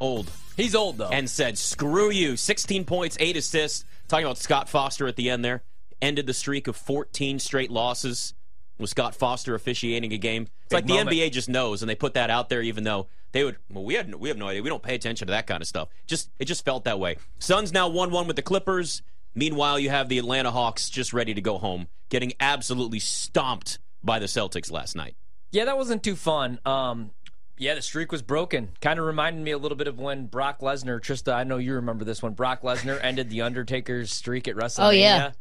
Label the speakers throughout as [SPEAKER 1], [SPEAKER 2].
[SPEAKER 1] Old.
[SPEAKER 2] He's old though.
[SPEAKER 1] And said, "Screw you." 16 points, eight assists. Talking about Scott Foster at the end there, ended the streak of 14 straight losses. With Scott Foster officiating a game, it's
[SPEAKER 2] Big
[SPEAKER 1] like the. NBA just knows, and they put that out there, even though they would. Well, we had we have no idea. We don't pay attention to that kind of stuff. Just it just felt that way. Suns now one one with the Clippers. Meanwhile, you have the Atlanta Hawks just ready to go home, getting absolutely stomped by the Celtics last night.
[SPEAKER 2] Yeah, that wasn't too fun. Um, yeah, the streak was broken. Kind of reminded me a little bit of when Brock Lesnar, Trista, I know you remember this one. Brock Lesnar ended the Undertaker's streak at WrestleMania.
[SPEAKER 3] Oh, yeah.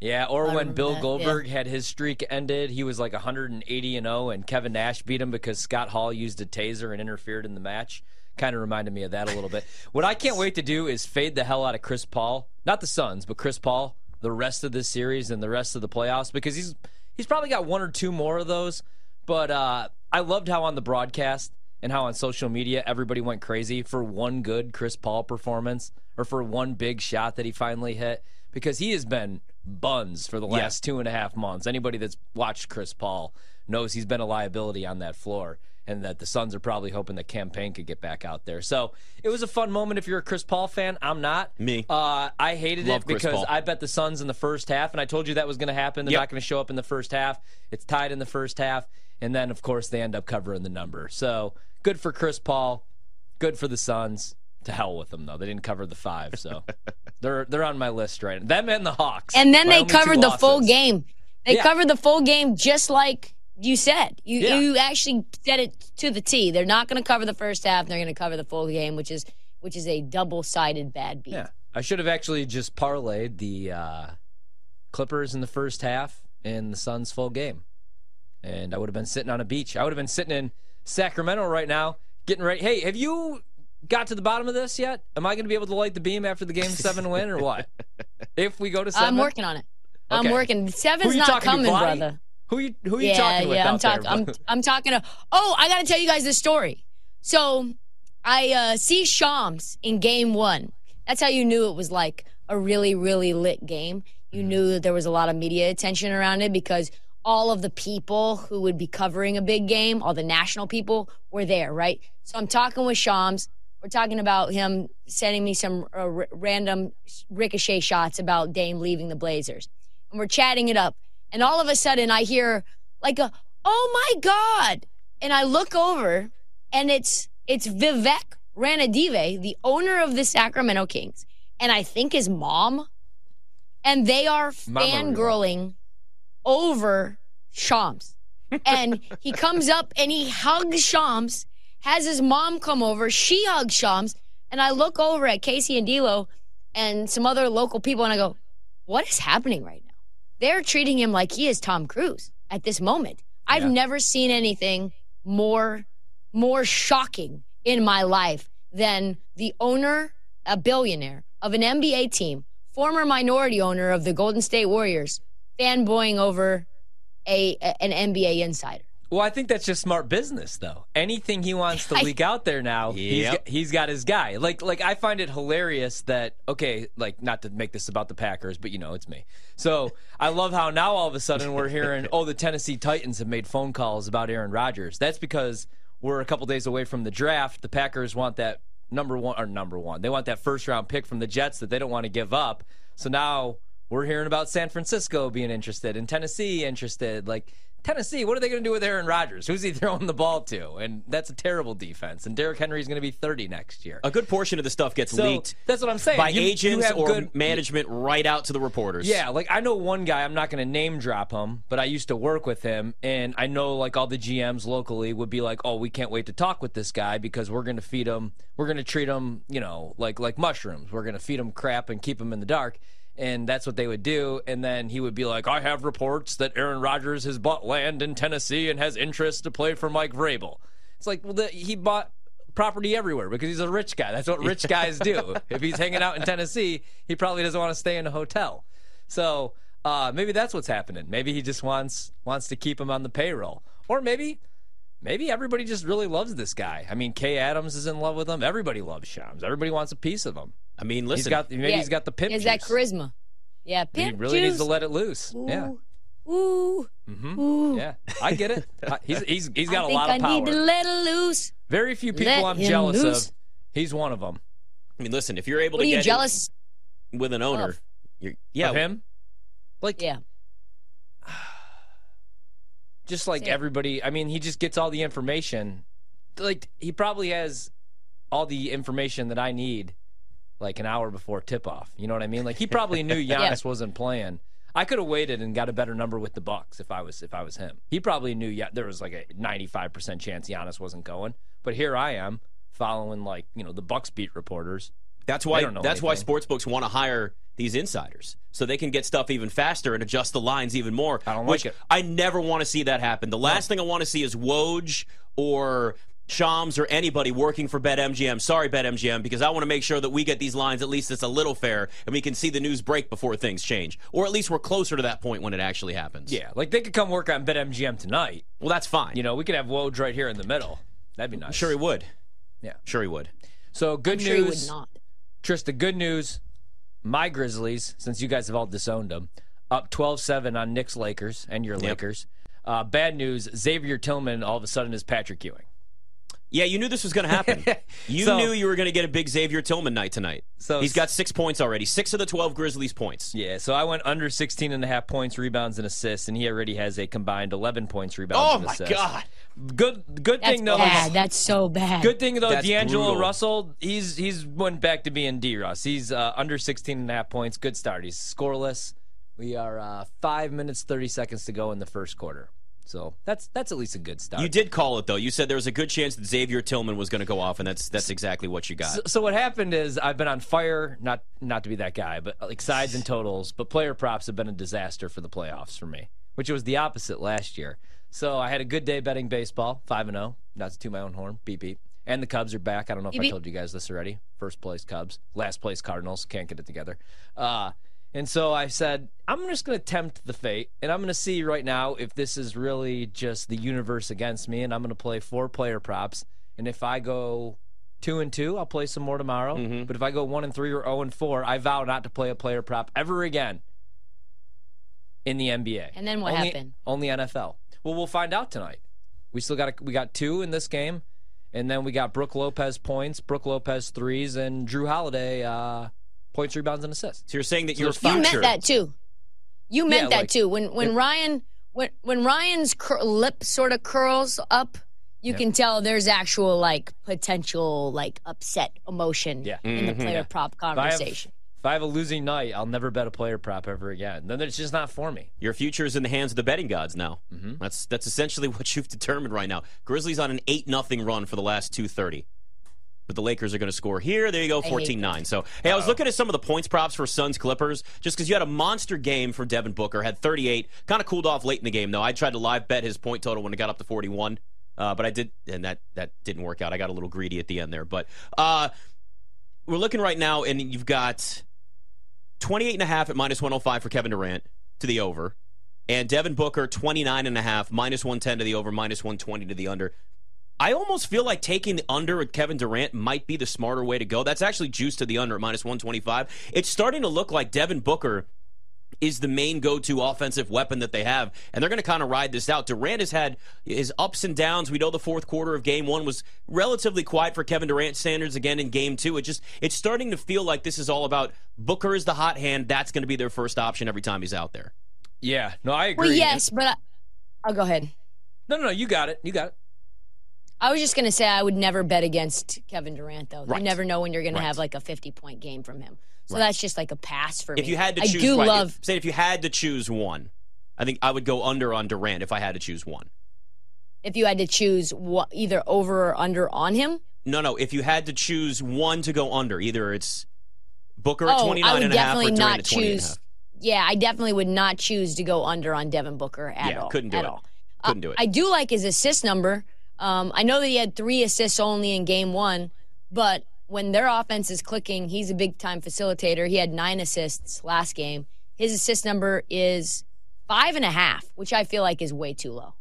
[SPEAKER 2] Yeah, or
[SPEAKER 3] I
[SPEAKER 2] when Bill
[SPEAKER 3] that, yeah.
[SPEAKER 2] Goldberg had his streak ended, he was like 180 and 0, and Kevin Nash beat him because Scott Hall used a taser and interfered in the match. Kind of reminded me of that a little bit. What I can't wait to do is fade the hell out of Chris Paul, not the Suns, but Chris Paul, the rest of this series and the rest of the playoffs because he's he's probably got one or two more of those. But uh, I loved how on the broadcast and how on social media everybody went crazy for one good Chris Paul performance or for one big shot that he finally hit because he has been buns for the
[SPEAKER 1] Yeah.
[SPEAKER 2] last two and a half months. Anybody that's watched Chris Paul knows he's been a liability on that floor. And that the Suns are probably hoping that Cam Payne could get back out there. So it was a fun moment if you're a Chris Paul fan. I'm not.
[SPEAKER 1] Me.
[SPEAKER 2] Uh, I hated
[SPEAKER 1] Love
[SPEAKER 2] it because I bet the Suns in the first half, and I told you that was going to happen. They're
[SPEAKER 1] Yep.
[SPEAKER 2] not going to show up in the first half. It's tied in the first half, and then of course they end up covering the number. So good for Chris Paul. Good for the Suns. To hell with them though. They didn't cover the five, so they're they're on my list right now. Them and the Hawks.
[SPEAKER 3] And then
[SPEAKER 2] My
[SPEAKER 3] they covered the full game. They
[SPEAKER 2] Yeah.
[SPEAKER 3] covered the full game just like you said. You
[SPEAKER 2] Yeah.
[SPEAKER 3] you actually said it to the T. They're not going to cover the first half. They're going to cover the full game, which is which is a double sided bad beat.
[SPEAKER 2] Yeah, I should have actually just parlayed the uh, Clippers in the first half and the Suns full game, and I would have been sitting on a beach. I would have been sitting in Sacramento right now, getting ready. Hey, have you got to the bottom of this yet? Am I going to be able to light the beam after the game seven win or what? If we go to 7
[SPEAKER 3] I'm working on it. I'm working. Seven's not
[SPEAKER 2] talking to,
[SPEAKER 3] coming, brother.
[SPEAKER 2] Who you who you
[SPEAKER 3] yeah,
[SPEAKER 2] talking with
[SPEAKER 3] yeah. I'm talking. I'm I'm talking to. Oh, I got to tell you guys this story. So, I uh, see Shams in game one. That's how you knew it was like a really, really lit game.
[SPEAKER 2] Mm-hmm.
[SPEAKER 3] You knew that there was a lot of media attention around it because all of the people who would be covering a big game, all the national people, were there, right? So I'm talking with Shams. We're talking about him sending me some uh, r- random ricochet shots about Dame leaving the Blazers. And we're chatting it up. And all of a sudden, I hear like a, oh my God. And I look over and it's it's Vivek Ranadive, the owner of the Sacramento Kings, and I think his mom. And they are fangirling over Shams. And he comes up and he hugs Shams, has his mom come over, she hugs Shams, and I look over at Casey and Dilo and some other local people and I go, what is happening right now? They're treating him like he is Tom Cruise at this moment. I've
[SPEAKER 2] Yeah.
[SPEAKER 3] never seen anything more more shocking in my life than the owner, a billionaire of an NBA team, former minority owner of the Golden State Warriors, fanboying over a, a- an NBA insider.
[SPEAKER 2] Well, I think that's just smart business, though. Anything he wants to
[SPEAKER 3] I-
[SPEAKER 2] leak out there now, he's
[SPEAKER 1] Yep.
[SPEAKER 2] got, he's got his guy. Like, like I find it hilarious that okay, like not to make this about the Packers, but you know it's me. So I love how now all of a sudden we're hearing, oh, the Tennessee Titans have made phone calls about Aaron Rodgers. That's because we're a couple days away from the draft. The Packers want that number one or number one. They want that first round pick from the Jets that they don't want to give up. So now we're hearing about San Francisco being interested and Tennessee interested. Like Tennessee, what are they going to do with Aaron Rodgers? Who's he throwing the ball to? And that's a terrible defense. And Derrick Henry is going to be 30 next year.
[SPEAKER 1] A good portion of the stuff gets
[SPEAKER 2] So
[SPEAKER 1] leaked
[SPEAKER 2] that's what I'm saying.
[SPEAKER 1] by
[SPEAKER 2] You- you
[SPEAKER 1] agents
[SPEAKER 2] have
[SPEAKER 1] or
[SPEAKER 2] good-
[SPEAKER 1] management right out to the reporters.
[SPEAKER 2] Yeah, like I know one guy, I'm not going to name drop him, but I used to work with him and I know like all the GMs locally would be like, "Oh, we can't wait to talk with this guy because we're going to feed him, we're going to treat him, you know, like like mushrooms. We're going to feed him crap and keep him in the dark." And that's what they would do. And then he would be like, I have reports that Aaron Rodgers has bought land in Tennessee and has interest to play for Mike Vrabel. It's like, well, the, he bought property everywhere because he's a rich guy. That's what rich guys do. if he's hanging out in Tennessee, he probably doesn't want to stay in a hotel. So uh, maybe that's what's happening. Maybe he just wants wants to keep him on the payroll, or maybe maybe everybody just really loves this guy. I mean, Kay Adams is in love with him. Everybody loves Shams. Everybody wants a piece of him.
[SPEAKER 1] I mean,
[SPEAKER 2] He's
[SPEAKER 1] listen,
[SPEAKER 2] got maybe
[SPEAKER 3] Yeah,
[SPEAKER 2] he's got the pimp.
[SPEAKER 3] He has that charisma. Yeah,
[SPEAKER 2] He
[SPEAKER 3] pimp
[SPEAKER 2] really needs to let it loose. Yeah.
[SPEAKER 3] Ooh,
[SPEAKER 2] hmm
[SPEAKER 3] ooh.
[SPEAKER 2] Yeah, I get it. He's he's he's got
[SPEAKER 3] I
[SPEAKER 2] a
[SPEAKER 3] think
[SPEAKER 2] lot
[SPEAKER 3] I
[SPEAKER 2] of power.
[SPEAKER 3] need to let it loose.
[SPEAKER 2] Very few people
[SPEAKER 3] Let
[SPEAKER 2] I'm jealous
[SPEAKER 3] loose.
[SPEAKER 2] of He's one of them.
[SPEAKER 1] I mean, listen, if you're able
[SPEAKER 3] What
[SPEAKER 1] to
[SPEAKER 3] are you
[SPEAKER 1] get
[SPEAKER 3] jealous?
[SPEAKER 1] in with an owner,
[SPEAKER 3] of?
[SPEAKER 1] you're, yeah,
[SPEAKER 2] Of him? Like
[SPEAKER 3] Yeah.
[SPEAKER 2] just like
[SPEAKER 3] Say
[SPEAKER 2] everybody. I mean, he just gets all the information. Like he probably has all the information that I need, like an hour before tip off. You know what I mean? Like he probably knew Giannis wasn't playing. I could have waited and got a better number with the Bucks if I was if I was him. He probably knew yeah, there was like a ninety five percent chance Giannis wasn't going. But here I am following like you know the Bucks beat reporters.
[SPEAKER 1] That's why.
[SPEAKER 2] They don't know
[SPEAKER 1] That's why sportsbooks want to hire these insiders so they can get stuff even faster and adjust the lines even more.
[SPEAKER 2] I don't like it.
[SPEAKER 1] I never want to see that happen. The last thing I want to see is Woj or Shams or anybody working for BetMGM. Sorry, BetMGM, because I want to make sure that we get these lines at least it's a little fair and we can see the news break before things change, or at least we're closer to that point when it actually happens.
[SPEAKER 2] Yeah, like they could come work on BetMGM tonight.
[SPEAKER 1] Well, that's fine.
[SPEAKER 2] You know, we could have Woj right here in the middle. That'd be nice.
[SPEAKER 1] sure he would.
[SPEAKER 2] Yeah.
[SPEAKER 1] Sure he would.
[SPEAKER 2] So good
[SPEAKER 3] I'm sure he would
[SPEAKER 2] news.
[SPEAKER 3] not.
[SPEAKER 2] Trista, good news. My Grizzlies, since you guys have all disowned them, up 12 7 on Knicks Lakers and your Lakers. Uh, bad news Xavier Tillman all of a sudden is Patrick Ewing.
[SPEAKER 1] Yeah, you knew this was going to happen. You
[SPEAKER 2] So-
[SPEAKER 1] knew you were going to get a big Xavier Tillman night tonight.
[SPEAKER 2] So-
[SPEAKER 1] he's got six points already. Six of the 12 Grizzlies points.
[SPEAKER 2] Yeah, so I went under 16 and a half points, rebounds, and assists, and he already has a combined 11 points, rebounds,
[SPEAKER 1] Oh
[SPEAKER 2] and
[SPEAKER 1] my
[SPEAKER 2] assists.
[SPEAKER 1] God.
[SPEAKER 2] Good, good
[SPEAKER 3] That's
[SPEAKER 2] thing though.
[SPEAKER 3] bad. That's so bad.
[SPEAKER 2] Good thing though,
[SPEAKER 1] That's
[SPEAKER 2] D'Angelo
[SPEAKER 1] brutal.
[SPEAKER 2] Russell, he's he's went back to being D Russ. He's uh, under 16 and a half points. Good start. He's scoreless. We are uh, five minutes 30 seconds to go in the first quarter. So that's that's at least a good start.
[SPEAKER 1] You did call it though. You said there was a good chance that Xavier Tillman was going to go off, and that's that's exactly what you got.
[SPEAKER 2] So, so what happened is I've been on fire, not not to be that guy, but like sides and totals, but player props have been a disaster for the playoffs for me, which was the opposite last year. So I had a good day betting baseball, five and zero. Not to toot my own horn, beep beep. And the Cubs are back. I don't know if
[SPEAKER 3] Beep,
[SPEAKER 2] I told you guys this already. First place Cubs, last place Cardinals. Can't get it together. Uh, and so I said, I'm just going to tempt the fate, and I'm going to see right now if this is really just the universe against me, and I'm going to play four player props. And if I go two and two, I'll play some more tomorrow.
[SPEAKER 1] Mm-hmm.
[SPEAKER 2] But if I go one and three or zero and four, I vow not to play a player prop ever again in the NBA.
[SPEAKER 3] And then what
[SPEAKER 2] only,
[SPEAKER 3] happened?
[SPEAKER 2] Only NFL. Well, we'll find out tonight. We still got a, we got two in this game, and then we got Brook Lopez points, Brook Lopez threes, and Jrue Holiday uh, points, rebounds, and assists.
[SPEAKER 1] so you're saying that your
[SPEAKER 2] there's
[SPEAKER 1] future.
[SPEAKER 3] You meant that too. You meant
[SPEAKER 2] Yeah,
[SPEAKER 3] that
[SPEAKER 2] like-
[SPEAKER 3] too. When when Ryan when when Ryan's cur- lip sort of curls up, you can tell there's actual like potential like upset emotion
[SPEAKER 2] Yeah.
[SPEAKER 3] in the player prop
[SPEAKER 2] If I, have,
[SPEAKER 3] conversation.
[SPEAKER 2] if I have a losing night, I'll never bet a player prop ever again. Then it's just not for me.
[SPEAKER 1] Your future is in the hands of the betting gods now.
[SPEAKER 2] Mm-hmm.
[SPEAKER 1] That's that's essentially what you've determined right now. Grizzlies on an eight nothing run for the last two thirty. But the Lakers are going to score here. There you go,
[SPEAKER 3] hate
[SPEAKER 1] 14-9. So, hey, I was looking at some of the points props for Suns Clippers just because you had a monster game for Devin Booker. Had 38. Kind of cooled off late in the game, though. I tried to live bet his point total when it got up to 41. Uh, but I did, and that, that didn't work out. I got a little greedy at the end there. But uh, we're looking right now, and you've got 28 and a half at minus 105 for Kevin Durant to the over. And Devin Booker, 29 and a half, minus 110 to the over, minus 120 to the under. I almost feel like taking the under with Kevin Durant might be the smarter way to go. That's actually juice to the under at minus 125. It's starting to look like Devin Booker is the main go-to offensive weapon that they have, and they're going to kind of ride this out. Durant has had his ups and downs. We know the fourth quarter of Game One was relatively quiet for Kevin Durant standards. Again in Game Two, it just it's starting to feel like this is all about Booker is the hot hand. That's going to be their first option every time he's out there.
[SPEAKER 2] Yeah, no, I agree.
[SPEAKER 3] Well, yes, but I, I'll go ahead.
[SPEAKER 2] No, no, no, you got it. You got it.
[SPEAKER 3] I was just gonna say I would never bet against Kevin Durant though.
[SPEAKER 1] Right.
[SPEAKER 3] You never know when you're gonna have like a 50 point game from him. So that's just like a pass for me.
[SPEAKER 1] If you had to
[SPEAKER 3] I do
[SPEAKER 1] right,
[SPEAKER 3] love.
[SPEAKER 1] Say if you had to choose one, I think I would go under on Durant if I had to choose one.
[SPEAKER 3] if you had to choose what, either over or under on him.
[SPEAKER 1] No, no. If you had to choose one to go under, either it's Booker at
[SPEAKER 3] Oh,
[SPEAKER 1] 29
[SPEAKER 3] I would
[SPEAKER 1] and a half or Durant
[SPEAKER 3] not
[SPEAKER 1] at 20 and a
[SPEAKER 3] choose.
[SPEAKER 1] half.
[SPEAKER 3] Yeah, I definitely would not choose to go under on Devin Booker at
[SPEAKER 1] Yeah,
[SPEAKER 3] all.
[SPEAKER 1] couldn't do
[SPEAKER 3] at
[SPEAKER 1] it.
[SPEAKER 3] all.
[SPEAKER 1] Couldn't do uh, it.
[SPEAKER 3] I do like his assist number. Um, I know that he had three assists only in game one, but when their offense is clicking, he's a big time facilitator. He had nine assists last game. His assist number is five and a half, which I feel like is way too low.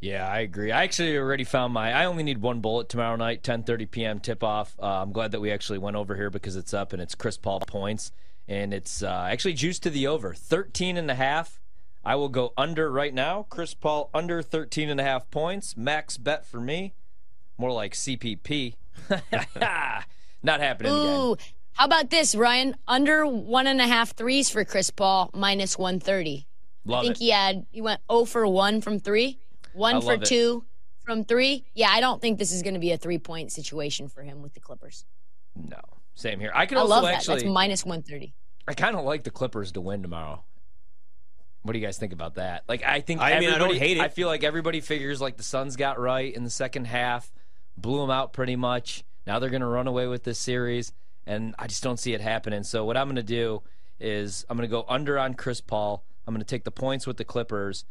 [SPEAKER 2] Yeah, I agree. I actually already found my. I only need one bullet tomorrow night, 10:30 p.m. tip off. Uh, I'm glad that we actually went over here because it's up and it's Chris Paul points and it's uh, actually juiced to the over 13 and a half. I will go under right now. Chris Paul under 13 and a half points. Max bet for me, more like CPP Not happening again.
[SPEAKER 3] Ooh, how about this, Ryan? Under one and a half threes for Chris Paul, minus 130.
[SPEAKER 2] Love
[SPEAKER 3] I think
[SPEAKER 2] it.
[SPEAKER 3] he had, he went 0 for 1 from three, 1
[SPEAKER 2] I
[SPEAKER 3] for
[SPEAKER 2] love it.
[SPEAKER 3] 2 from three. Yeah, I don't think this is going to be a three point situation for him with the Clippers.
[SPEAKER 2] No, same here. I could
[SPEAKER 3] I
[SPEAKER 2] also
[SPEAKER 3] love that.
[SPEAKER 2] actually.
[SPEAKER 3] That's minus 130.
[SPEAKER 2] I kind of like the Clippers to win tomorrow. What do you guys think about that? Like, I think
[SPEAKER 1] I mean, I don't
[SPEAKER 2] everybody-
[SPEAKER 1] hate it.
[SPEAKER 2] I feel like everybody figures like the Suns got right in the second half, blew them out pretty much. Now they're going to run away with this series, and I just don't see it happening. So what I'm going to do is I'm going to go under on Chris Paul. I'm going to take the points with the Clippers.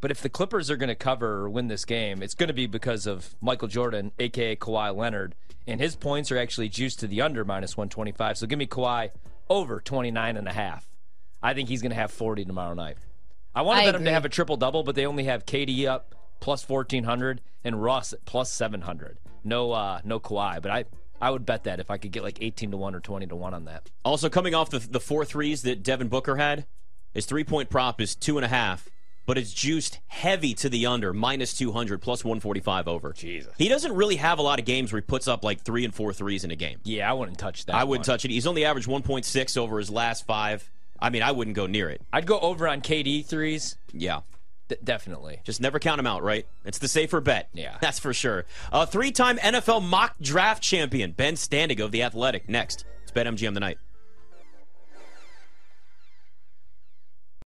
[SPEAKER 2] But if the Clippers are going to cover or win this game, it's going to be because of Michael Jordan, aka Kawhi Leonard, and his points are actually juiced to the under minus 125. So give me Kawhi over 29 and a half. I think he's going to have 40 tomorrow night. I wanted to
[SPEAKER 3] I
[SPEAKER 2] bet him to have a triple double, but they only have KD up plus 1400 and Russ at plus 700. No uh no Kawhi, but I I would bet that if I could get like 18 to 1 or 20 to 1 on that.
[SPEAKER 1] Also, coming off the the four threes that Devin Booker had, his three point prop is two and a half, but it's juiced heavy to the under, minus 200, plus 145 over.
[SPEAKER 2] Jesus.
[SPEAKER 1] He doesn't really have a lot of games where he puts up like three and four threes in a game.
[SPEAKER 2] Yeah, I wouldn't touch that.
[SPEAKER 1] I wouldn't
[SPEAKER 2] one.
[SPEAKER 1] touch it. He's only averaged 1.6 over his last five. I mean, I wouldn't go near it.
[SPEAKER 2] I'd go over on KD threes.
[SPEAKER 1] Yeah.
[SPEAKER 2] D- definitely.
[SPEAKER 1] Just never count him out, right? It's the safer bet.
[SPEAKER 2] Yeah.
[SPEAKER 1] That's for sure. A three time NFL mock draft champion, Ben Standig of The Athletic. Next, it's BetMGM tonight.